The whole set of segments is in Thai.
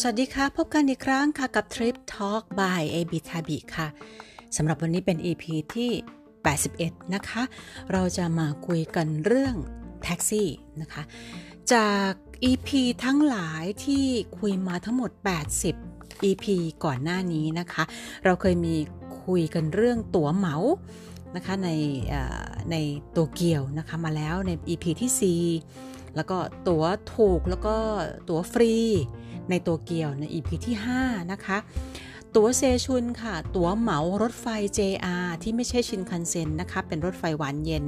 สวัสดีค่ะ พบกันอีกครั้งค่ะกับ Trip Talk by a b t a b i ค่ะสำหรับวันนี้เป็น EP ที่ 81 นะคะ เราจะมาคุยกันเรื่องแท็กซี่นะคะ จาก EP ทั้งหลายที่คุยมาทั้งหมด 80 EP ก่อนหน้านี้นะคะ เราเคยมีคุยกันเรื่องตั๋วเหมานะคะในในตัวเกียวนะคะมาแล้วใน EP ที่ 4 แล้วก็ตั๋วถูกแล้วก็ตั๋วฟรี ในตัวเกียวใน EP ที่ 5 นะคะ ตั๋วเซชุนค่ะ ตั๋วเหมารถไฟ JR ที่ไม่ใช่ชินคันเซ็นนะคะ เป็นรถไฟหวานเย็น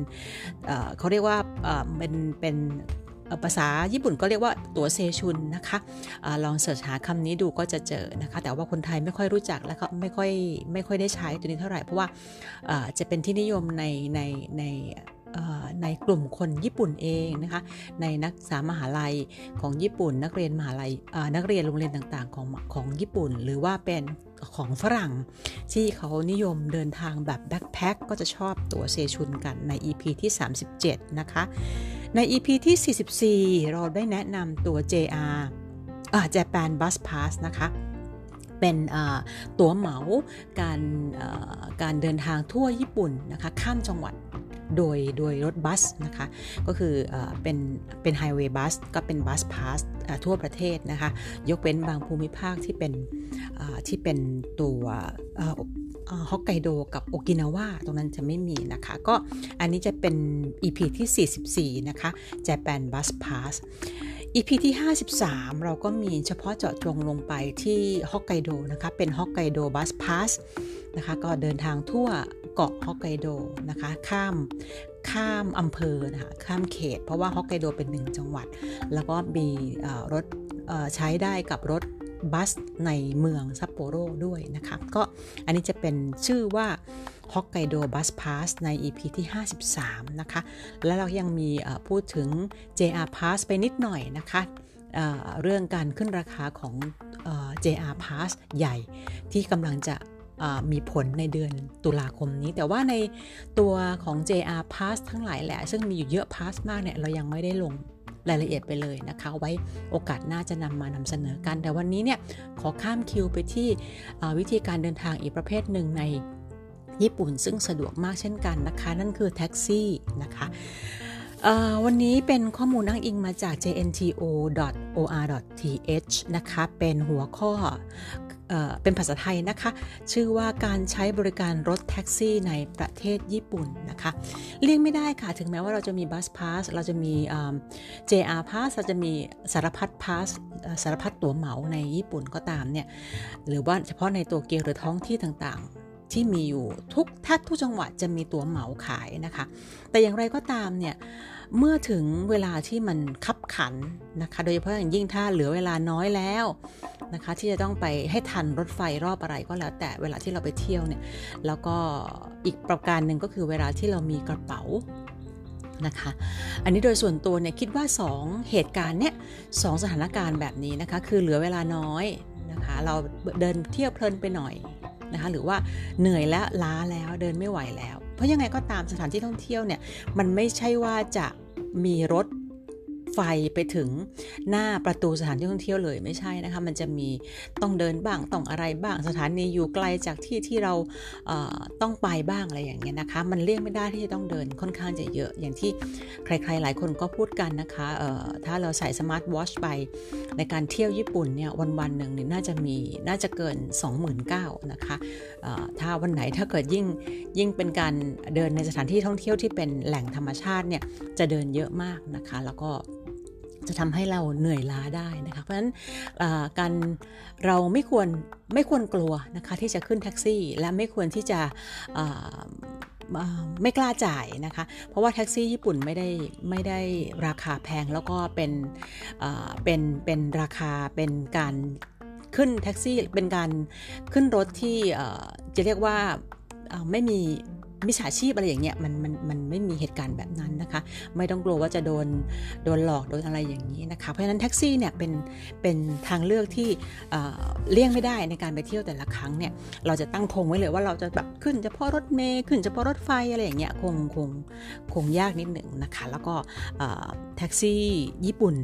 เเขาเรียกว่าเป็นเป็นภาษาญี่ปุ่นก็เรียกว่าตั๋วเซชุนนะคะอลองเสิร์ชหาคำนี้ดูก็จะเจอนะคะ แต่ว่าคนไทยไม่ค่อยรู้จักและก็ไม่ค่อยไม่ค่อยได้ใช้ตัวนี้เท่าไหร่ เพราะว่าจะเป็นที่นิยมในในใน ในกลุ่มคนญี่ปุ่นเองนะคะในนักศึกษามหาลัยของญี่ปุ่น นักเรียนมหาลัยนักเรียนโรงเรียนต่างๆ ของของญี่ปุ่น หรือว่าเป็นของฝรั่งที่เขานิยมเดินทางแบบแบ็คแพ็คก็จะชอบตัวเซชุนกันใน EP ที่ 37 นะคะ ใน EP ที่ 44 เราได้แนะนำตัว JR อ่า Japan Bus Pass นะคะเป็นตั๋วเหมาการการเดินทางทั่วญี่ปุ่นนะคะข้ามจังหวัด โดยโดยรถบัสนะคะ ก็คืออเป็นเป็นไฮเวย์บัสก็เป็นบัสพาสทั่วประเทศนะคะ ยกเว้นบางภูมิภาคที่เป็นที่เป็นตัวฮอกไกโดกับโอกินาวาตรงนั้นจะไม่มีนะคะ ก็อันนี้จะเป็น EP ที่ 44 นะคะ Japan Bus Pass EP ที่ 53 เราก็มีเฉพาะเจาะจงลงไปที่ฮอกไกโดนะคะ เป็นฮอกไกโดบัสพาสนะคะ ก็เดินทางทั่ว เกาะฮอกไกโดนะคะ ข้ามข้ามอำเภอนะคะข้ามเขต เพราะว่าฮอกไกโดเป็นหนึ่งจังหวัด แล้วก็มีรถใช้ได้กับรถบัสในเมืองซัปโปโรด้วยนะคะ ก็อันนี้จะเป็นชื่อว่าฮอกไกโดบัสพาสใน EP ที่ 53 นะคะ แล้วเรายังมีพูดถึง JR Pass ไปนิดหน่อยนะคะเเรื่องการขึ้นราคาของ JR Pass ใหญ่ที่กำลังจะ มีผลในเดือนตุลาคมนี้ แต่ว่าในตัวของ JR Pass ทั้งหลายแหละ ซึ่งมีอยู่เยอะ Pass มากเนี่ย เรายังไม่ได้ลงรายละเอียดไปเลยนะคะ ไว้โอกาสหน้าจะนำมานำเสนอกัน แต่วันนี้เนี่ยขอข้ามคิวไปที่วิธีการเดินทางอีกประเภทหนึ่งในญี่ปุ่น ซึ่งสะดวกมากเช่นกันนะคะ นั่นคือแท็กซี่นะคะวันนี้เป็นข้อมูลนั่งอิงมาจาก jnto.or.th นะคะ เป็นหัวข้อ เป็นภาษาไทยนะคะ ชื่อว่าการใช้บริการรถแท็กซี่ในประเทศญี่ปุ่นนะคะเลี่ยงไม่ได้ค่ะ ถึงแม้ว่าเราจะมีบัสพาสเราจะมี JR Pass เราจะมีสารพัดพาสสารพัดตั๋วเหมาในญี่ปุ่นก็ตามเนี่ย หรือว่าเฉพาะในตัวเกียวหรือท้องที่ต่างๆ ที่มีอยู่ทุกแทบทุกจังหวัดจะมีตั๋วเหมาขายนะคะ แต่อย่างไรก็ตามเนี่ยเมื่อถึงเวลาที่มันคับขันนะคะ โดยเฉพาะอย่างยิ่งถ้าเหลือเวลาน้อยแล้ว นะคะ ที่จะต้องไปให้ทันรถไฟรอบอะไรก็แล้ว แต่เวลาที่เราไปเที่ยวเนี่ยแล้วก็อีกประการหนึ่งก็คือเวลาที่เรามีกระเป๋านะคะ อันนี้โดยส่วนตัวเนี่ยคิดว่า 2 เหตุการณ์เนี่ยสสถานการณ์แบบนี้นะคะคือเหลือเวลาน้อยนะคะเราเดินเที่ยวเพลินไปหน่อยนะคะหรือว่าเหนื่อยแล้วล้าแล้วเดินไม่ไหวแล้ว เพราะยังไงก็ตามสถานที่ท่องเที่ยวเนี่ยมันไม่ใช่ว่าจะมีรถ ไฟไปถึงหน้าประตูสถานที่ท่องเที่ยวเลยไม่ใช่นะคะมันจะมีต้องเดินบ้างต้องอะไรบ้างสถานีอยู่ไกลจากที่ที่เราเต้องไปบ้างอะไรอย่างเงี้ยนะคะ มันเลี่ยงไม่ได้ที่จะต้องเดินค่อนข้างจะเยอะอย่างที่ใครๆหลายคนก็พูดกันนะคะถ้าเราใส่สมาร์ทวอชไปในการเที่ยวญี่ปุ่นเนี่ยวันวันหนึ่งนี่น่าจะมีน่าจะเกิน 29,000นะคะถ้าวันไหนถ้าเกิดยิ่งยิ่งเป็นการเดินในสถานที่ท่องเที่ยวที่เป็นแหล่งธรรมชาติเนี่ยจะเดินเยอะมากนะคะ แล้วก็ จะทำให้เราเหนื่อยล้าได้นะคะ เพราะฉะนั้นการเราไม่ควรไม่ควรกลัวนะคะที่จะขึ้นแท็กซี่และไม่ควรที่จะไม่กล้าจ่ายนะคะ เพราะว่าแท็กซี่ญี่ปุ่นไม่ได้ไม่ได้ราคาแพงแล้วก็เป็นเป็นเป็นราคาเป็นการขึ้นแท็กซี่เป็นการขึ้นรถที่จะเรียกว่าไม่มี มิจฉาชีพอะไรอย่างเงี้ยมันมันมันไม่มีเหตุการณ์แบบนั้นนะคะ ไม่ต้องกลัวว่าจะโดนโดนหลอกโดนอะไรอย่างนี้นะคะเพราะฉะนั้นแท็กซี่เนี่ยเป็นเป็นทางเลือกที่เลี่ยงไม่ได้ในการไปเที่ยวแต่ละครั้งเนี่ยเราจะตั้งธงไว้เลยว่าเราจะแบบขึ้นเฉพาะรถเมย์ขึ้นเฉพาะรถไฟอะไรอย่างเงี้ยคงคงคงยากนิดหนึ่งนะคะ แล้วก็แท็กซี่ญี่ปุ่น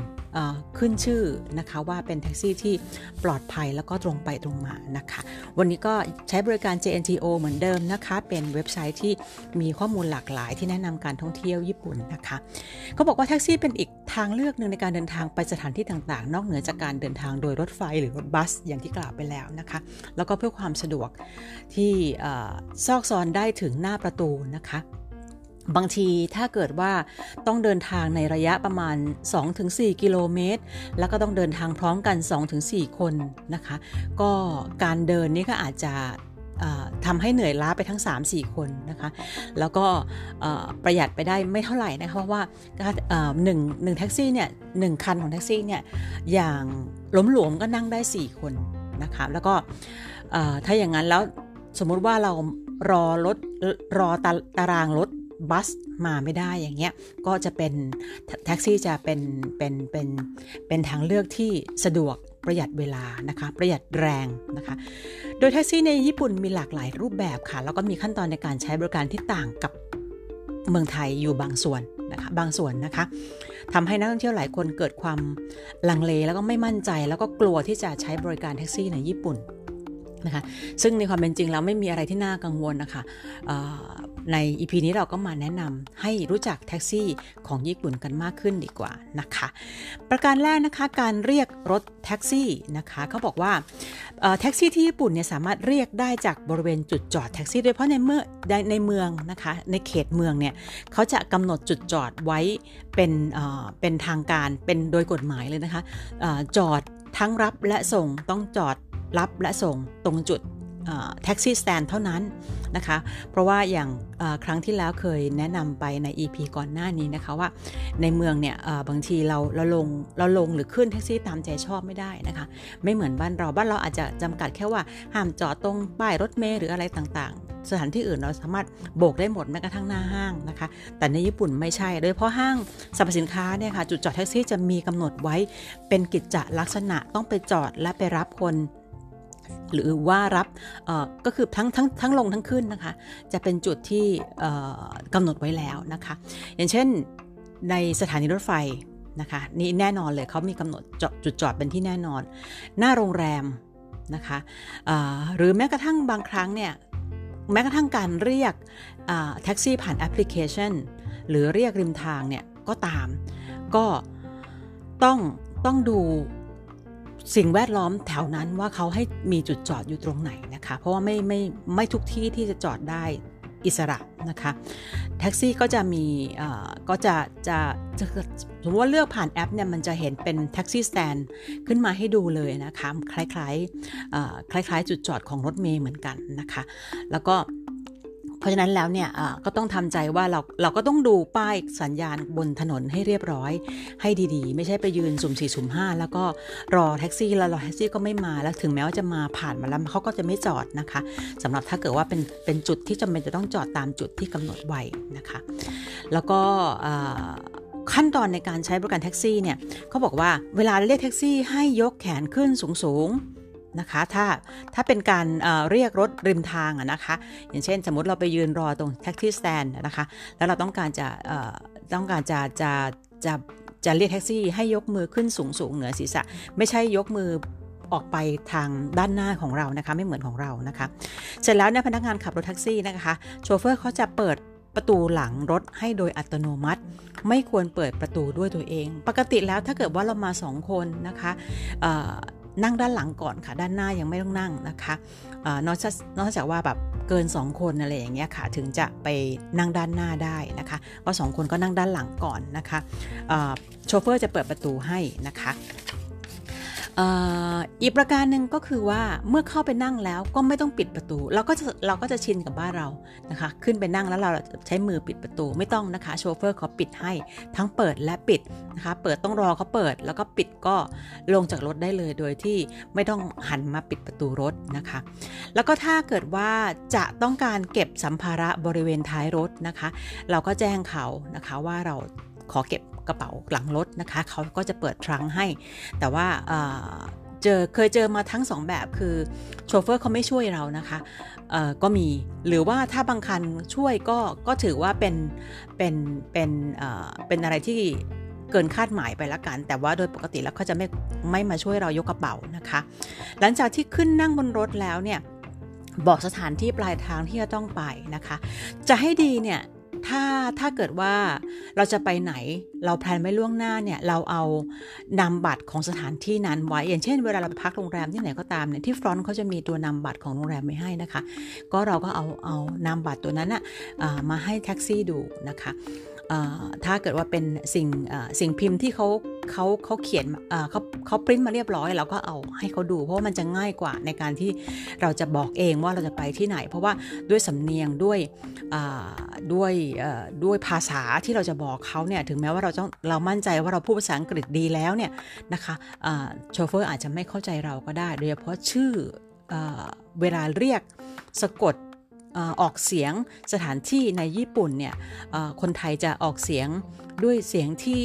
ขึ้นชื่อนะคะว่าเป็นแท็กซี่ที่ปลอดภัยแล้วก็ตรงไปตรงมานะคะ วันนี้ก็ใช้บริการ JNTO เหมือนเดิมนะคะ เป็นเว็บไซต์ที่มีข้อมูลหลากหลายที่แนะนำการท่องเที่ยวญี่ปุ่นนะคะเขาบอกว่าแท็กซี่เป็นอีกทางเลือกหนึ่งในการเดินทางไปสถานที่ต่างๆ นอกเหนือจากการเดินทางโดยรถไฟหรือรถบัสอย่างที่กล่าวไปแล้วนะคะ แล้วก็เพื่อความสะดวกที่ซอกซอนได้ถึงหน้าประตูนะคะ บางทีถ้าเกิดว่าต้องเดินทางในระยะประมาณ 2-4 กิโลเมตร แล้วก็ต้องเดินทางพร้อมกัน 2-4 คนนะคะ ก็การเดินนี่ก็อาจจะทำให้เหนื่อยล้าไปทั้ง 3-4 คนนะคะ แล้วก็ประหยัดไปได้ไม่เท่าไหร่นะคะ เพราะว่าหนึ่งหนึ่งแท็กซี่เนี่ยหนึ่งคันของแท็กซี่เนี่ยอย่างล้มหลวมก็นั่งได้ 4 คนนะคะ แล้วก็ถ้าอย่างนั้นแล้วสมมุติว่าเรารอรถรอตารางรถ บัสมาไม่ได้อย่างเงี้ยก็จะเป็นแท็กซี่จะเป็นเป็นเป็นเป็นทางเลือกที่สะดวกประหยัดเวลานะคะประหยัดแรงนะคะ โดยแท็กซี่ในญี่ปุ่นมีหลากหลายรูปแบบค่ะ แล้วก็มีขั้นตอนในการใช้บริการที่ต่างกับเมืองไทยอยู่บางส่วนนะคะบางส่วนนะคะทำให้นักท่องเที่ยวหลายคนเกิดความลังเลแล้วก็ไม่มั่นใจ แล้วก็กลัวที่จะใช้บริการแท็กซี่ในญี่ปุ่นนะคะซึ่งในความเป็นจริงแล้วไม่มีอะไรที่น่ากังวลนะคะ ใน EP นี้เราก็มาแนะนำให้รู้จักแท็กซี่ของญี่ปุ่นกันมากขึ้นดีกว่านะคะ ประการแรกนะคะการเรียกรถแท็กซี่นะคะเขาบอกว่าแท็กซี่ที่ญี่ปุ่นเนี่ยสามารถเรียกได้จากบริเวณจุดจอดแท็กซี่โดยเฉพาะในเมื่อในเมืองนะคะในเขตเมืองเนี่ยเขาจะกำหนดจุดจอดไว้เป็นเป็นทางการเป็นโดยกฎหมายเลยนะคะจอดทั้งรับและส่งต้องจอดรับและส่งตรงจุด แท็กซี่ stand เท่านั้นนะคะ เพราะว่าอย่างครั้งที่แล้วเคยแนะนำไปใน EP ก่อนหน้านี้นะคะว่าในเมืองเนี่ยบางทีเราเราลงเราลงหรือขึ้นแท็กซี่ตามใจชอบไม่ได้นะคะ ไม่เหมือนบ้านเราบ้านเราอาจจะจำกัดแค่ว่าห้ามจอดตรงป้ายรถเมล์หรืออะไรต่างๆ สถานที่อื่นเราสามารถโบกได้หมดแม้กระทั่งหน้าห้างนะคะ แต่ในญี่ปุ่นไม่ใช่โดยเพราะห้างสรรพสินค้าเนี่ยค่ะจุดจอดแท็กซี่จะมีกำหนดไว้เป็นกิจจลักษณะต้องไปจอดและไปรับคน หรือว่ารับก็คือทั้งทั้งทั้งลงทั้งขึ้นนะคะ จะเป็นจุดที่กำหนดไว้แล้วนะคะ อย่างเช่นในสถานีรถไฟนะคะนี่แน่นอนเลยเขามีกำหนดจุดจอดเป็นที่แน่นอน หน้าโรงแรมนะคะหรือแม้กระทั่งบางครั้งเนี่ยแม้กระทั่งการเรียกแท็กซี่ผ่านแอปพลิเคชัน หรือเรียกริมทางเนี่ยก็ตาม ก็ต้องต้องดู สิ่งแวดล้อมแถวนั้นว่าเขาให้มีจุดจอดอยู่ตรงไหนนะคะ เพราะว่าไม่ไม่ไม่ทุกที่ที่จะจอดได้อิสระนะคะแท็กซี่ก็จะมีก็จะจะจะสมมติว่าเลือกผ่านแอปเนี่ยมันจะเห็นเป็นแท็กซี่ stand ขึ้นมาให้ดูเลยนะคะ คล้ายๆคล้ายๆ จุดจอดของรถเมล์เหมือนกันนะคะ แล้วก็ เพราะฉะนั้นแล้วเนี่ยก็ต้องทำใจว่าเราเราก็ต้องดูป้ายสัญญาณบนถนนให้เรียบร้อย ให้ดีๆ ไม่ใช่ไปยืนสุ่มสี่สุ่มห้าแล้วก็รอแท็กซี่แล้วรอแท็กซี่ก็ไม่มาแล้วถึงแม้ว่าจะมาผ่านมาแล้วเขาก็จะไม่จอดนะคะสำหรับถ้าเกิดว่าเป็นเป็นจุดที่จำเป็นจะต้องจอดตามจุดที่กำหนดไว้นะคะ แล้วก็ขั้นตอนในการใช้บริการแท็กซี่เนี่ยเขาบอกว่าเวลาเรียกแท็กซี่ให้ยกแขนขึ้นสูงๆ นะคะถ้าถ้าเป็นการเเรียกรถริมทางนะคะ อย่างเช่น สมมติเราไปยืนรอตรงแท็กซี่สแตนนะคะแล้วเราต้องการจะต้องการจะจะจะจะเรียกแท็กซี่ให้ยกมือขึ้นสูงสูงเหนือศีรษะ ไม่ใช่ยกมือออกไปทางด้านหน้าของเรานะคะ ไม่เหมือนของเรานะคะ เสร็จแล้วเนี่ยพนักงานขับรถแท็กซี่นะคะโชเฟอร์เขาจะเปิดประตูหลังรถให้โดยอัตโนมัติ ไม่ควรเปิดประตูด้วยตัวเอง ปกติแล้วถ้าเกิดว่าเรามา 2 คนนะคะ นั่งด้านหลังก่อนค่ะ ด้านหน้ายังไม่ต้องนั่งนะคะนอกจากนอกจากว่าแบบเกิน 2 คนอะไรอย่างเงี้ยค่ะถึงจะไปนั่งด้านหน้าได้นะคะก็สองคนก็นั่งด้านหลังก่อนนะคะโชเฟอร์จะเปิดประตูให้นะคะ อีกประการหนึ่งก็คือว่าเมื่อเข้าไปนั่งแล้วก็ไม่ต้องปิดประตู เราก็จะเราก็จะชินกับบ้านเรานะคะ ขึ้นไปนั่งแล้วเราใช้มือปิดประตูไม่ต้องนะคะโชเฟอร์เขาปิดให้ทั้งเปิดและปิดนะคะ เปิดต้องรอเขาเปิด แล้วก็ปิดก็ลงจากรถได้เลยโดยที่ไม่ต้องหันมาปิดประตูรถนะคะ แล้วก็ถ้าเกิดว่าจะต้องการเก็บสัมภาระบริเวณท้ายรถนะคะ เราก็แจ้งเขานะคะว่าเราขอเก็บ กระเป๋าหลังรถนะคะ เขาก็จะเปิดทรังให้ แต่ว่าเจอเคยเจอมาทั้ง 2 แบบคือโชเฟอร์เขาไม่ช่วยเรานะคะก็มีหรือว่าถ้าบางคันช่วยก็ก็ถือว่าเป็นเป็นเป็นเป็นอะไรที่เกินคาดหมายไปละกัน แต่ว่าโดยปกติแล้วเขาจะไม่ไม่มาช่วยเรายกกระเป๋านะคะ หลังจากที่ขึ้นนั่งบนรถแล้วเนี่ยบอกสถานที่ปลายทางที่จะต้องไปนะคะ จะให้ดีเนี่ย ถ้าถ้าเกิดว่าเราจะไปไหนเราแพลนไว้ล่วงหน้าเนี่ยเราเอานำบัตรของสถานที่นั้นไว้ อย่างเช่นเวลาเราไปพักโรงแรมที่ไหนก็ตามเนี่ยที่ฟรอนต์เขาจะมีตัวนำบัตรของโรงแรมไม่ให้นะคะ ก็เราก็เอาเอานำบัตรตัวนั้นอะมาให้แท็กซี่ดูนะคะ ถ้าเกิดว่าเป็นสิ่งสิ่งพิมพ์ที่เขาเขาเขาเขียนเขาเขาปริ้นมาเรียบร้อยเราก็เอาให้เขาดู เพราะว่ามันจะง่ายกว่าในการที่เราจะบอกเองว่าเราจะไปที่ไหน เพราะว่าด้วยสำเนียงด้วยด้วยด้วยภาษาที่เราจะบอกเขาเนี่ยถึงแม้ว่าเราต้องเรามั่นใจว่าเราพูดภาษาอังกฤษดีแล้วเนี่ยนะคะโชเฟอร์อาจจะไม่เข้าใจเราก็ได้โดยเฉพาะชื่อเวลาเรียกสะกด ออกเสียงสถานที่ในญี่ปุ่นเนี่ยคนไทยจะออกเสียงด้วยเสียงที่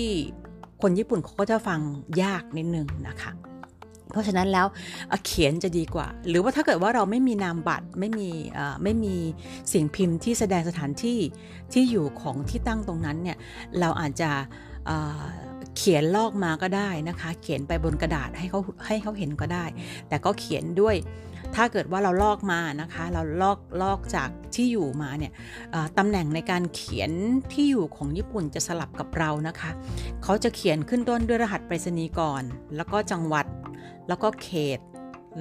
คนญี่ปุ่นเขาก็จะฟังยากนิดนึงนะคะเพราะฉะนั้นแล้วเขียนจะดีกว่า หรือว่าถ้าเกิดว่าเราไม่มีนามบัตรไม่มีไม่มีสิ่งพิมพ์ที่แสดงสถานที่ที่อยู่ของที่ตั้งตรงนั้นเนี่ยเราอาจจะเขียนลอกมาก็ได้นะคะ เขียนไปบนกระดาษให้เขาให้เขาเห็นก็ได้ แต่ก็เขียนด้วย ถ้าเกิดว่าเราลอกมานะคะ เราลอกลอกจากที่อยู่มาเนี่ยตำแหน่งในการเขียนที่อยู่ของญี่ปุ่นจะสลับกับเรานะคะ เขาจะเขียนขึ้นต้นด้วยรหัสไปรษณีย์ก่อน แล้วก็จังหวัด แล้วก็เขต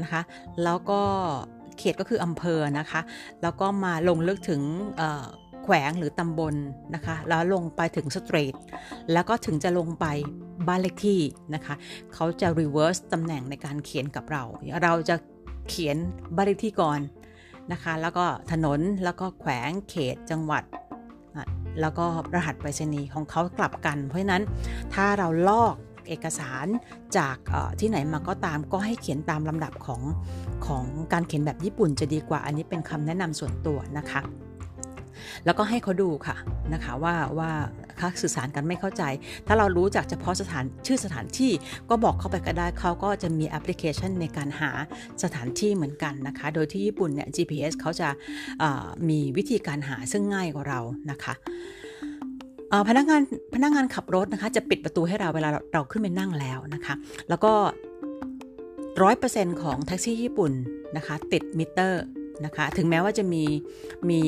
นะคะ แล้วก็เขตก็คืออำเภอนะคะ แล้วก็มาลงลึกถึงแขวงหรือตำบลนะคะ แล้วลงไปถึงสตรีท แล้วก็ถึงจะลงไปบ้านเลขที่นะคะ เขาจะ reverse ตำแหน่งในการเขียนกับเรา เราจะ เขียนบ้านเลขที่ก่อนนะคะ แล้วก็ถนนแล้วก็แขวงเขตจังหวัด แล้วก็รหัสไปรษณีย์ของเขากลับกัน เพราะฉะนั้นถ้าเราลอกเอกสารจากที่ไหนมาก็ตามก็ให้เขียนตามลำดับของของการเขียนแบบญี่ปุ่นจะดีกว่าอันนี้เป็นคำแนะนำส่วนตัวนะคะ แล้วก็ให้เขาดูค่ะนะคะว่าว่าเขาสื่อสารกันไม่เข้าใจ ถ้าเรารู้จากเฉพาะสถานชื่อสถานที่ก็บอกเข้าไปก็ได้เขาก็จะมีแอปพลิเคชันในการหาสถานที่เหมือนกันนะคะ โดยที่ญี่ปุ่นเนี่ย GPS เขาจะมีวิธีการหาซึ่งง่ายกว่าเรานะคะพนักงานพนักงานขับรถนะคะ จะปิดประตูให้เราเวลาเราขึ้นไปนั่งแล้วนะคะ แล้วก็ร้อยเปอร์เซ็นต์ของแท็กซี่ญี่ปุ่นนะคะ ติดมิเตอร์ นะคะ ถึงแม้ว่าจะมีมี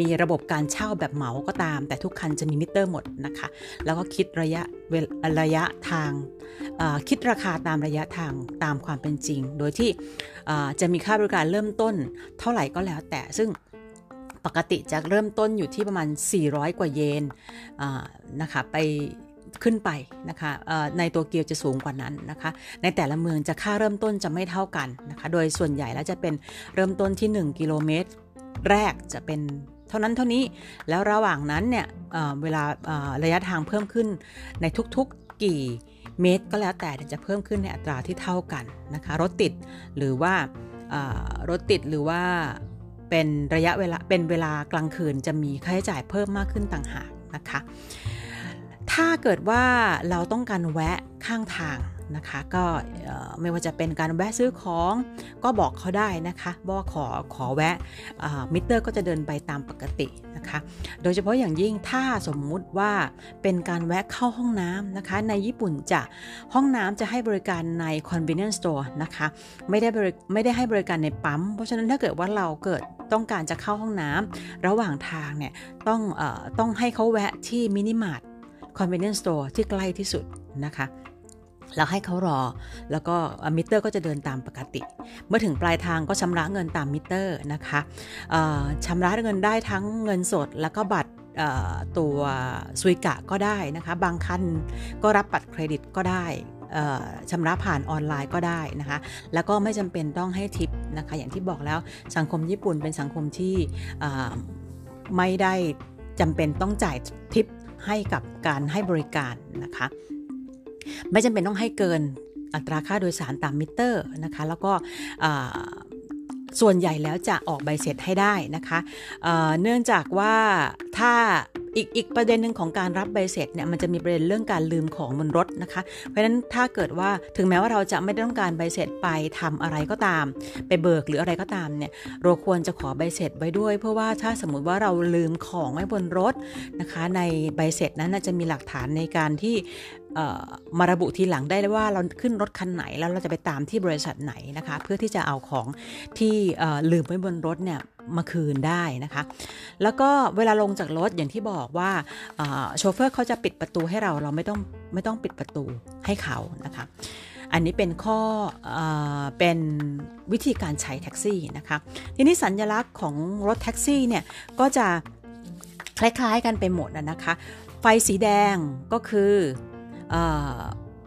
มีระบบการเช่าแบบเหมาก็ตาม แต่ทุกคันจะมีมิเตอร์หมดนะคะ แล้วก็คิดระยะระยะทางคิดราคาตามระยะทางตามความเป็นจริง โดยที่จะมีค่าบริการเริ่มต้นเท่าไหร่ก็แล้วแต่ซึ่งปกติจะเริ่มต้นอยู่ที่ประมาณ 400 กว่าเยนนะคะไป ขึ้นไปนะคะในตัวเกียวจะสูงกว่านั้นนะคะในแต่ละเมืองจะค่าเริ่มต้นจะไม่เท่ากันนะคะโดยส่วนใหญ่แล้วจะเป็นเริ่มต้นที่ 1 กิโลเมตร แรกจะเป็นเท่านั้นเท่านี้แล้วระหว่างนั้นเนี่ยเวลาระยะทางเพิ่มขึ้นในทุกๆกี่เมตรก็แล้วแต่จะเพิ่มขึ้นในอัตราที่เท่ากันนะคะรถติดหรือว่ารถติดหรือว่าเป็นระยะเวลาเป็นเวลากลางคืนจะมีค่าใช้จ่ายเพิ่มมากขึ้นต่างหากนะคะ ถ้าเกิดว่าเราต้องการแวะข้างทางนะคะก็ไม่ว่าจะเป็นการแวะซื้อของก็บอกเขาได้นะคะว่าขอขอแวะมิเตอร์ก็จะเดินไปตามปกตินะคะโดยเฉพาะอย่างยิ่งถ้าสมมุติว่าเป็นการแวะเข้าห้องน้ำนะคะในญี่ปุ่นจะห้องน้ำจะให้บริการใน convenience store นะคะไม่ได้ไม่ได้ให้บริการในปั๊ม เพราะฉะนั้นถ้าเกิดว่าเราเกิดต้องการจะเข้าห้องน้ำระหว่างทางเนี่ยต้องอต้องให้เขาแวะที่มินิมาร์ท convenience store ที่ใกล้ที่สุดนะคะแล้วให้เขารอ แล้วก็มิเตอร์ก็จะเดินตามปกติ เมื่อถึงปลายทางก็ชำระเงินตามมิเตอร์นะคะชำระเงินได้ทั้งเงินสดแล้วก็บัตรตัวซุยกะก็ได้นะคะ บางคันก็รับบัตรเครดิตก็ได้ชำระผ่านออนไลน์ก็ได้นะคะ แล้วก็ไม่จำเป็นต้องให้ทิปนะคะ อย่างที่บอกแล้วสังคมญี่ปุ่นเป็นสังคมที่ไม่ได้จำเป็นต้องจ่ายทิป ให้กับการให้บริการนะคะ ไม่จำเป็นต้องให้เกินอัตราค่าโดยสารตามมิเตอร์นะคะ แล้วก็ส่วนใหญ่แล้วจะออกใบเสร็จให้ได้นะคะเเนื่องจากว่าถ้า อีกอีกประเด็นหนึ่งของการรับใบเสร็จเนี่ยมันจะมีประเด็นเรื่องการลืมของบนรถนะคะ เพราะฉะนั้นถ้าเกิดว่าถึงแม้ว่าเราจะไม่ได้ต้องการใบเสร็จไปทำอะไรก็ตาม ไปเบิกหรืออะไรก็ตามเนี่ยเราควรจะขอใบเสร็จไว้ด้วย เพราะว่าถ้าสมมุติว่าเราลืมของไว้บนรถนะคะ ในใบเสร็จนั้นจะมีหลักฐานในการที่ มาระบุทีหลังได้เลยว่าเราขึ้นรถคันไหนแล้วเราจะไปตามที่บริษัทไหนนะคะ เพื่อที่จะเอาของที่ลืมไว้บนรถเนี่ยมาคืนได้นะคะ แล้วก็เวลาลงจากรถอย่างที่บอกว่าโชเฟอร์เขาจะปิดประตูให้เราเราไม่ต้องไม่ต้องปิดประตูให้เขานะคะ อันนี้เป็นข้ออเป็นวิธีการใช้แท็กซี่นะคะ ทีนี้สัญลักษณ์ของรถแท็กซี่เนี่ยก็จะคล้ายๆกันไปหมดนะคะ ไฟสีแดงก็คือ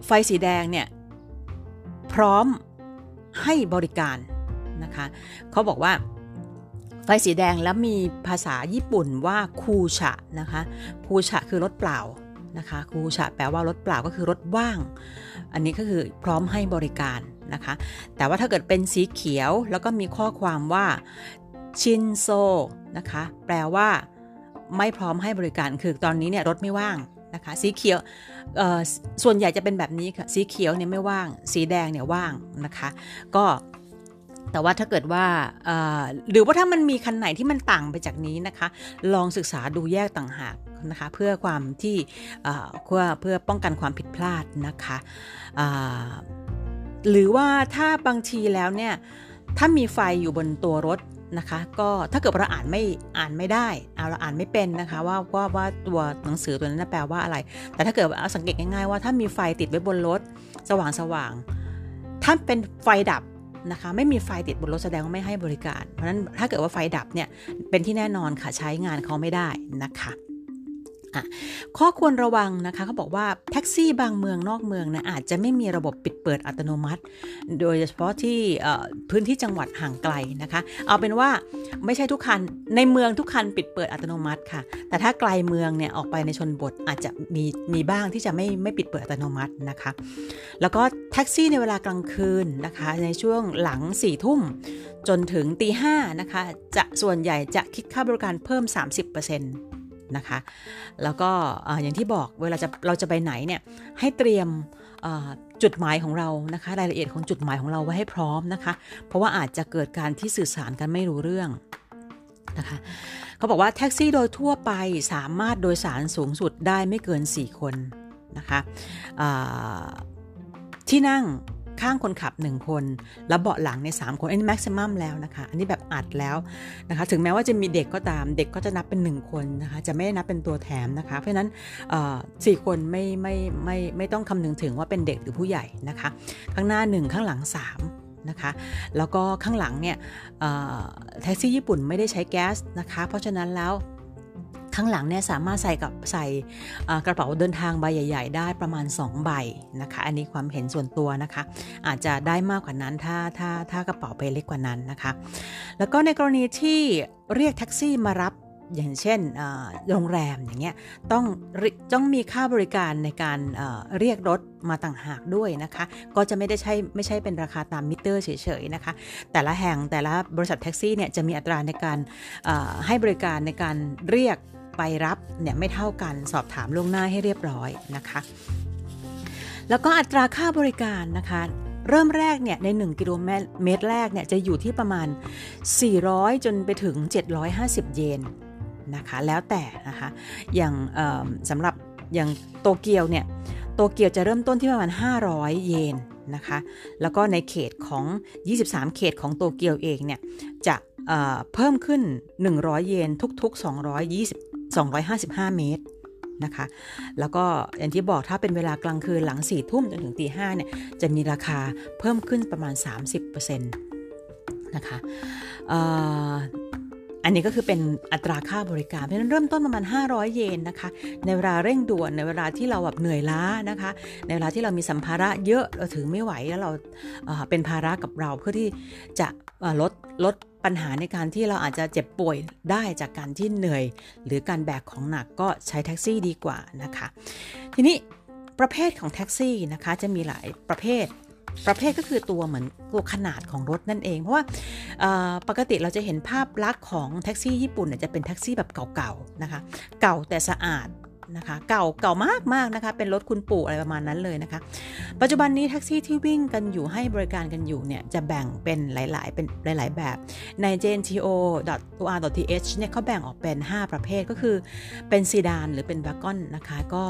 ไฟสีแดงเนี่ยพร้อมให้บริการนะคะเขาบอกว่าไฟสีแดงแล้วมีภาษาญี่ปุ่นว่าคูชะนะคะคูชะคือรถเปล่านะคะคูชะแปลว่ารถเปล่าก็คือรถว่าง อันนี้ก็คือพร้อมให้บริการนะคะแต่ว่าถ้าเกิดเป็นสีเขียวแล้วก็มีข้อความว่าชินโซนะคะแปลว่าไม่พร้อมให้บริการคือตอนนี้เนี่ยรถไม่ว่าง นะคะ สีเขียวส่วนใหญ่จะเป็นแบบนี้ค่ะ สีเขียวเนี่ยไม่ว่าง สีแดงเนี่ยว่างนะคะ ก็แต่ว่าถ้าเกิดว่าหรือว่าถ้ามันมีคันไหนที่มันต่างไปจากนี้นะคะ ลองศึกษาดูแยกต่างหากนะคะ เพื่อความที่เพื่อเพื่อป้องกันความผิดพลาดนะคะหรือว่าถ้าบางทีแล้วเนี่ยถ้ามีไฟอยู่บนตัวรถ นะคะ ก็ถ้าเกิดเราอ่านไม่อ่านไม่ได้เอาเราอ่านไม่เป็นนะคะว่าว่าว่าตัวหนังสือตัวนั้นแปลว่าอะไร แต่ถ้าเกิดเอาสังเกตง่ายๆว่าถ้ามีไฟติดไว้บนรถสว่างสว่างถ้าเป็นไฟดับนะคะไม่มีไฟติดบนรถแสดงว่าไม่ให้บริการ เพราะฉะนั้นถ้าเกิดว่าไฟดับเนี่ยเป็นที่แน่นอนค่ะใช้งานเขาไม่ได้นะคะ ข้อควรระวังนะคะเขาบอกว่าแท็กซี่บางเมืองนอกเมืองนะอาจจะไม่มีระบบปิดเปิดอัตโนมัติ โดยเฉพาะที่พื้นที่จังหวัดห่างไกลนะคะ เอาเป็นว่าไม่ใช่ทุกคันในเมืองทุกคันปิดเปิดอัตโนมัติค่ะ แต่ถ้าไกลเมืองเนี่ยออกไปในชนบทอาจจะมีมีบ้างที่จะไม่ไม่ปิดเปิดอัตโนมัตินะคะ แล้วก็แท็กซี่ในเวลากลางคืนนะคะ ในช่วงหลัง4ี่ทุ่มจนถึงตีห้านะคะจะส่วนใหญ่จะคิดค่าบริการเพิ่ม 30%น นะคะ แล้วก็อย่างที่บอกเวลาจะเราจะไปไหนเนี่ยให้เตรียมจุดหมายของเรานะคะ รายละเอียดของจุดหมายของเราไว้ให้พร้อมนะคะ เพราะว่าอาจจะเกิดการที่สื่อสารกันไม่รู้เรื่องนะคะเขาบอกว่าแท็กซี่โดยทั่วไปสามารถโดยสารสูงสุดได้ไม่เกิน 4 คนนะคะที่นั่ง ข้างคนขับ 1 คน แล้วเบาะหลังใน 3 คน อันนี้แม็กซิมัมแล้วนะคะ อันนี้แบบอัดแล้วนะคะ ถึงแม้ว่าจะมีเด็กก็ตาม เด็กก็จะนับเป็น 1 คนนะคะ จะไม่ได้นับเป็นตัวแถมนะคะ เพราะฉะนั้นสี่คนไม่ไม่ไม่ไม่ต้องคำนึงถึงว่าเป็นเด็กหรือผู้ใหญ่นะคะ ข้างหน้า 1 ข้างหลัง 3นะคะแล้วก็ข้างหลังเนี่ยแท็กซี่ญี่ปุ่นไม่ได้ใช้แก๊สนะคะ เพราะฉะนั้นแล้ว ข้างหลังเนี่ยสามารถใส่กับใส่กระเป๋าเดินทางใบใหญ่ ๆ ได้ประมาณ 2 ใบนะคะ อันนี้ความเห็นส่วนตัวนะคะ อาจจะได้มากกว่านั้นถ้าถ้าถ้ากระเป๋าใบเล็กกว่านั้นนะคะ แล้วก็ในกรณีที่เรียกแท็กซี่มารับอย่างเช่นโรงแรมอย่างเงี้ยต้องต้องมีค่าบริการในการเรียกรถมาต่างหากด้วยนะคะ ก็จะไม่ได้ใช่ไม่ใช่เป็นราคาตามมิเตอร์เฉยๆนะคะ แต่ละแห่งแต่ละบริษัทแท็กซี่เนี่ยจะมีอัตราในการให้บริการในการเรียก ไปรับเนี่ยไม่เท่ากันสอบถามล่วงหน้าให้เรียบร้อยนะคะ แล้วก็อัตราค่าบริการนะคะเริ่มแรกเนี่ยใน 1 กิโลเมตรแรกเนี่ยจะอยู่ที่ประมาณ 400 จนไปถึง 750 เยนนะคะแล้วแต่นะคะอย่างสำหรับอย่างโตเกียวเนี่ยโตเกียวจะเริ่มต้นที่ประมาณ 500 เยนนะคะแล้วก็ในเขตของ 23 เขตของโตเกียวเองเนี่ยจะเพิ่มขึ้น 100 เยนทุกๆ 220 255 เมตรนะคะ แล้วก็อย่างที่บอกถ้าเป็นเวลากลางคืนหลัง4ทุ่มจนถึงตีห้าเนี่ยจะมีราคาเพิ่มขึ้นประมาณ 30%นะคะ อันนี้ก็คือเป็นอัตราค่าบริการ เพราะฉะนั้นเริ่มต้นประมาณ 500 เยนนะคะ ในเวลาเร่งด่วน ในเวลาที่เราแบบเหนื่อยล้านะคะ ในเวลาที่เรามีสัมภาระเยอะ เราถึงไม่ไหวแล้วเราเป็นภาระกับเราเพื่อที่จะลดลดปัญหาในการที่เราอาจจะเจ็บป่วยได้จากการที่เหนื่อย หรือการแบกของหนักก็ใช้แท็กซี่ดีกว่านะคะ ทีนี้ประเภทของแท็กซี่นะคะจะมีหลายประเภท ประเภทก็คือตัวเหมือนตัวขนาดของรถนั่นเอง เพราะว่าปกติเราจะเห็นภาพลักษณ์ของแท็กซี่ญี่ปุ่นจะเป็นแท็กซี่แบบเก่าๆนะคะ เก่าแต่สะอาด นะคะ เก่าเก่ามากมากนะคะ เป็นรถคุณปู่อะไรประมาณนั้นเลยนะคะ ปัจจุบันนี้แท็กซี่ที่วิ่งกันอยู่ให้บริการกันอยู่เนี่ยจะแบ่งเป็นหลาย ๆ เป็นหลาย ๆ แบบใน jnto.or.th เนี่ยเขาแบ่งออกเป็น 5 ประเภทก็คือเป็นซีดานหรือเป็นวากอนนะคะ ก็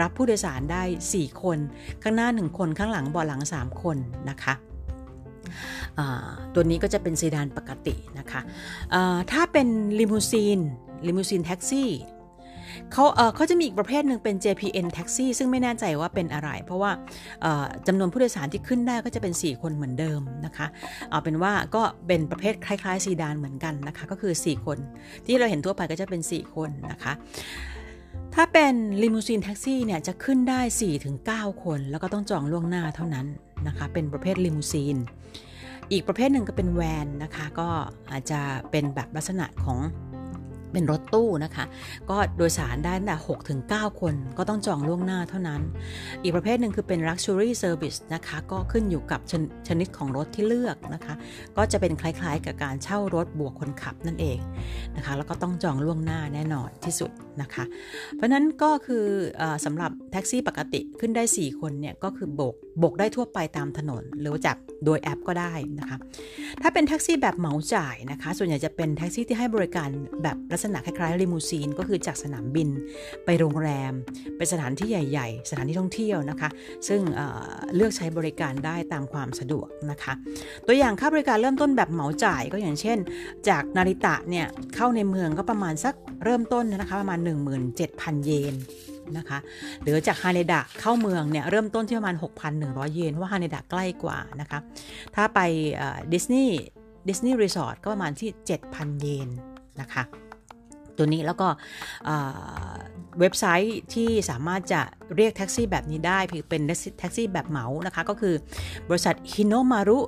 รับผู้โดยสารได้ 4 คน ข้างหน้า 1 คนข้างหลังเบาะหลัง 3 คนนะคะตัวนี้ก็จะเป็นซีดานปกตินะคะถ้าเป็นลิมูซีนลิมูซีนแท็กซี่ เขาเขาจะมีอีกประเภทหนึ่งเป็น JPN Taxi ซึ่งไม่แน่ใจว่าเป็นอะไร เพราะว่าจำนวนผู้โดยสารที่ขึ้นได้ก็จะเป็น 4 คนเหมือนเดิมนะคะ เอาเป็นว่าก็เป็นประเภทคล้ายๆซีดานเหมือนกันนะคะ ก็คือ 4 คน ที่เราเห็นทั่วไปก็จะเป็น 4 คนนะคะถ้าเป็นลิมูซีนแท็กซี่เนี่ยจะขึ้นได้ 4-9 คน แล้วก็ต้องจองล่วงหน้าเท่านั้นนะคะ เป็นประเภทลิมูซีน อีกประเภทหนึ่งก็เป็นแวนนะคะ ก็อาจจะเป็นแบบลักษณะของ เป็นรถตู้นะคะ ก็โดยสารได้ตั้งแต่6ถึง9 คนก็ต้องจองล่วงหน้าเท่านั้น อีกประเภทหนึ่งคือเป็น Luxury Service นะคะ ก็ขึ้นอยู่กับชชนิดของรถที่เลือกนะคะ ก็จะเป็นคล้ายๆกับการเช่ารถบวกคนขับนั่นเองนะคะ แล้วก็ต้องจองล่วงหน้าแน่นอนที่สุดนะคะ เพราะนั้นก็คืออสำหรับแท็กซี่ปกติขึ้นได้ 4 คนเนี่ยก็คือโบกโบกได้ทั่วไปตามถนน หรือจองโดยแอปก็ได้นะคะ ถ้าเป็นแท็กซี่แบบเหมาจ่ายนะคะ ส่วนใหญ่จะเป็นแท็กซี่ที่ให้บริการแบบลักษณะคล้ายๆลิมูซีนก็คือจากสนามบินไปโรงแรม ไปสถานที่ใหญ่ๆ สถานที่ท่องเที่ยวนะคะ ซึ่งเลือกใช้บริการได้ตามความสะดวกนะคะ ตัวอย่างค่าบริการเริ่มต้นแบบเหมาจ่ายก็อย่างเช่น จากนาริตะเนี่ยเข้าในเมืองก็ประมาณสักเริ่มต้นนะคะประมาณ 17,000 เยนนะคะหรือจากฮาเนดะเข้าเมืองเนี่ยเริ่มต้นที่ประมาณ 6,100 เยนเพราะว่าฮาเนดะใกล้กว่านะคะถ้าไปดิสนีย์ดิสนีย์รีสอร์ทก็ประมาณที่ 7,000 เยนนะคะ ตัวนี้แล้วก็เว็บไซต์ที่สามารถจะเรียกแท็กซี่แบบนี้ได้คือเป็นแท็กซี่แบบเหมานะคะ ก็คือบริษัท hinomaru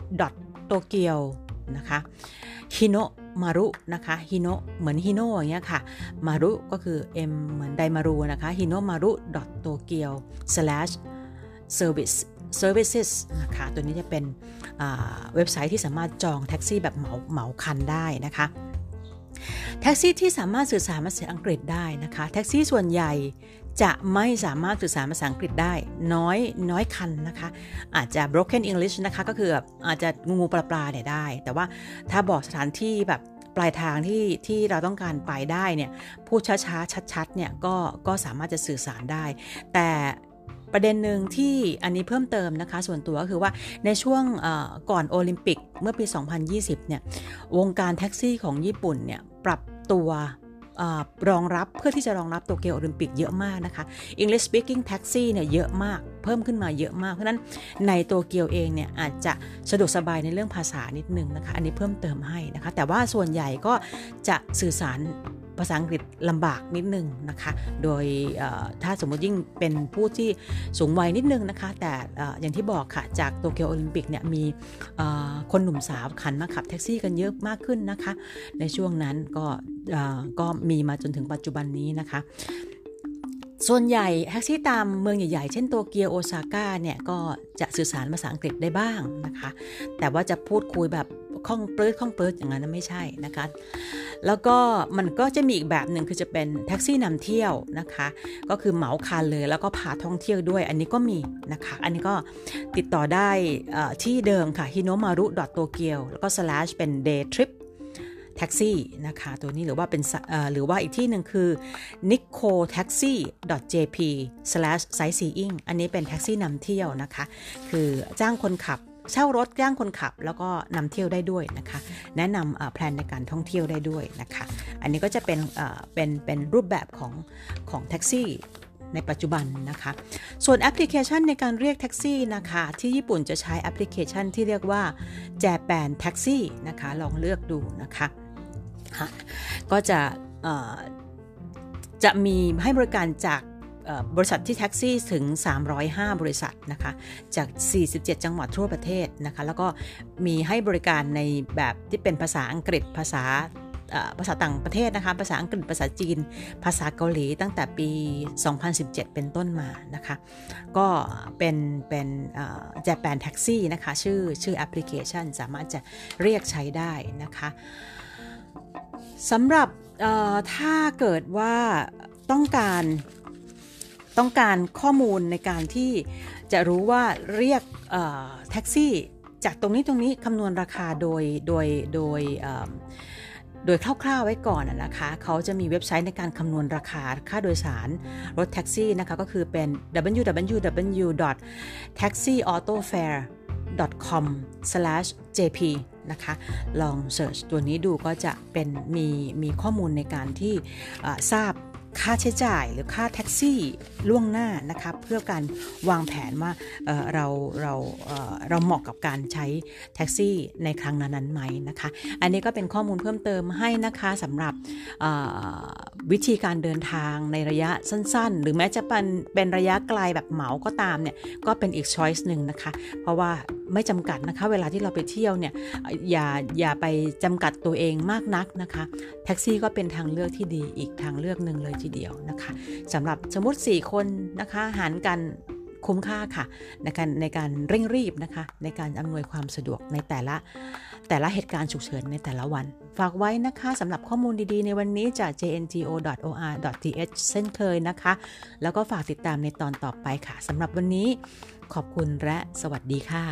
tokyo นะคะฮิโนมารุนะคะฮิโนเหมือนฮิโนอย่างเงี้ยค่ะมารุก็คือ M เหมือนไดมารุนะคะฮิโนมารุ tokyo slash service services นะคะตัวนี้จะเป็นเว็บไซต์ที่สามารถจองแท็กซี่แบบเหมาเหมาคันได้นะคะ แท็กซี่ที่สามารถสื่อสารภาษาอังกฤษได้นะคะแท็กซี่ส่วนใหญ่จะไม่สามารถสื่อสารภาษาอังกฤษได้น้อยน้อยคันนะคะ อาจจะ broken English นะคะก็คืออาจจะงูงูปลาปลาเนี่ยได้ แต่ว่าถ้าบอกสถานที่แบบปลายทางที่ที่เราต้องการไปได้เนี่ยพูดช้าๆชัดๆเนี่ยก็ก็สามารถจะสื่อสารได้ แต่ ประเด็นหนึ่งที่อันนี้เพิ่มเติมนะคะ ส่วนตัวก็คือว่าในช่วงก่อนโอลิมปิกเมื่อปี 2020 เนี่ย วงการแท็กซี่ของญี่ปุ่นเนี่ย ปรับตัวรองรับเพื่อที่จะรองรับโตเกียวโอลิมปิกเยอะมากนะคะ English speaking taxi เนี่ยเยอะมาก เพิ่มขึ้นมาเยอะมาก เพราะนั้นในโตเกียวเองเนี่ยอาจจะสะดวกสบายในเรื่องภาษานิดนึงนะคะ อันนี้เพิ่มเติมให้นะคะ แต่ว่าส่วนใหญ่ก็จะสื่อสาร ภาษาอังกฤษลำบากนิดนึงนะคะ โดยถ้าสมมติยิ่งเป็นผู้ที่สูงวัยนิดนึงนะคะ แต่อย่างที่บอกค่ะ จากโตเกียวโอลิมปิกเนี่ยมีคนหนุ่มสาวหันมาขับแท็กซี่กันเยอะมากขึ้นนะคะ ในช่วงนั้นก็ก็มีมาจนถึงปัจจุบันนี้นะคะส่วนใหญ่แท็กซี่ตามเมืองใหญ่ๆ เช่นโตเกียวโอซาก้าเนี่ย ก็จะสื่อสารภาษาอังกฤษได้บ้างนะคะ แต่ว่าจะพูดคุยแบบ คล่องเปิดคล่องเปิดอย่างนั้นไม่ใช่นะคะ แล้วก็มันก็จะมีอีกแบบหนึ่งคือจะเป็นแท็กซี่นำเที่ยวนะคะ ก็คือเหมาคันเลยแล้วก็พาท่องเที่ยวด้วย อันนี้ก็มีนะคะ อันนี้ก็ติดต่อได้ที่เดิมค่ะ hinomaru tokyo แล้วก็ slash เป็น day trip แท็กซี่นะคะตัวนี้หรือว่าเป็นหรือว่าอีกที่หนึ่งคือ nico taxi jp slash sightseeing อันนี้เป็นแท็กซี่นำเที่ยวนะคะ คือจ้างคนขับ เช่ารถย่างคนขับ แล้วก็นำเที่ยวได้ด้วยนะคะ แนะนำแผนในการท่องเที่ยวได้ด้วยนะคะ อันนี้ก็จะเป็นเป็นเป็นรูปแบบของของแท็กซี่ในปัจจุบันนะคะ ส่วนแอปพลิเคชันในการเรียกแท็กซี่นะคะ ที่ญี่ปุ่นจะใช้แอปพลิเคชันที่เรียกว่า Japan Taxi นะคะ ลองเลือกดูนะคะ ก็จะจะมีให้บริการจาก บริษัทที่แท็กซี่ถึง 305 บริษัทนะคะ จาก 47 จังหวัดทั่วประเทศนะคะ แล้วก็มีให้บริการในแบบที่เป็นภาษาอังกฤษภาษาภาษาต่างประเทศนะคะ ภาษาอังกฤษ ภาษาจีน ภาษาเกาหลีตั้งแต่ปี 2017 เป็นต้นมานะคะ ก็เป็นเป็นเจแปนแท็กซี่นะคะ ชื่อชื่อแอปพลิเคชันสามารถจะเรียกใช้ได้นะคะสำหรับถ้าเกิดว่าต้องการ ต้องการข้อมูลในการที่จะรู้ว่าเรียกแท็กซี่ จากตรงนี้ตรงนี้คำนวณราคาโดยโดยโดยโดยคร่าวๆไว้ก่อนนะคะเขาจะมีเว็บไซต์ในการคำนวณราคาค่าโดยสารรถแท็กซี่นะคะก็คือเป็น www.taxiautofare.com/jp นะคะลองเสิร์ชตัวนี้ดูก็จะเป็นมีมีข้อมูลในการที่ทราบ ค่าใช้จ่ายหรือค่าแท็กซี่ล่วงหน้านะคะเพื่อการวางแผนว่าเเราเราเราเหมาะกับการใช้แท็กซี่ในครั้งนั้นๆไหมนะคะ อันนี้ก็เป็นข้อมูลเพิ่มเติมให้นะคะสำหรับวิธีการเดินทางในระยะสั้น ๆ หรือแม้จะเป็นเป็นระยะไกลแบบเหมาก็ตามเนี่ยก็เป็นอีกช้อยส์หนึ่งนะคะ เพราะว่า ไม่จำกัดนะคะ เวลาที่เราไปเที่ยวเนี่ยอย่าอย่าไปจำกัดตัวเองมากนักนะคะ แท็กซี่ก็เป็นทางเลือกที่ดีอีกทางเลือกหนึ่งเลยทีเดียวนะคะสำหรับสมมติ 4 คนนะคะหารกันคุ้มค่าค่ะในการในการเร่งรีบนะคะ ในการอำนวยความสะดวกในแต่ละแต่ละเหตุการณ์ฉุกเฉินในแต่ละวัน ฝากไว้นะคะสำหรับข้อมูลดีๆ ในวันนี้จาก jngo.or.th เช่นเคยนะคะ แล้วก็ฝากติดตามในตอนต่อไปค่ะสำหรับวันนี้ ขอบคุณและสวัสดีค่ะ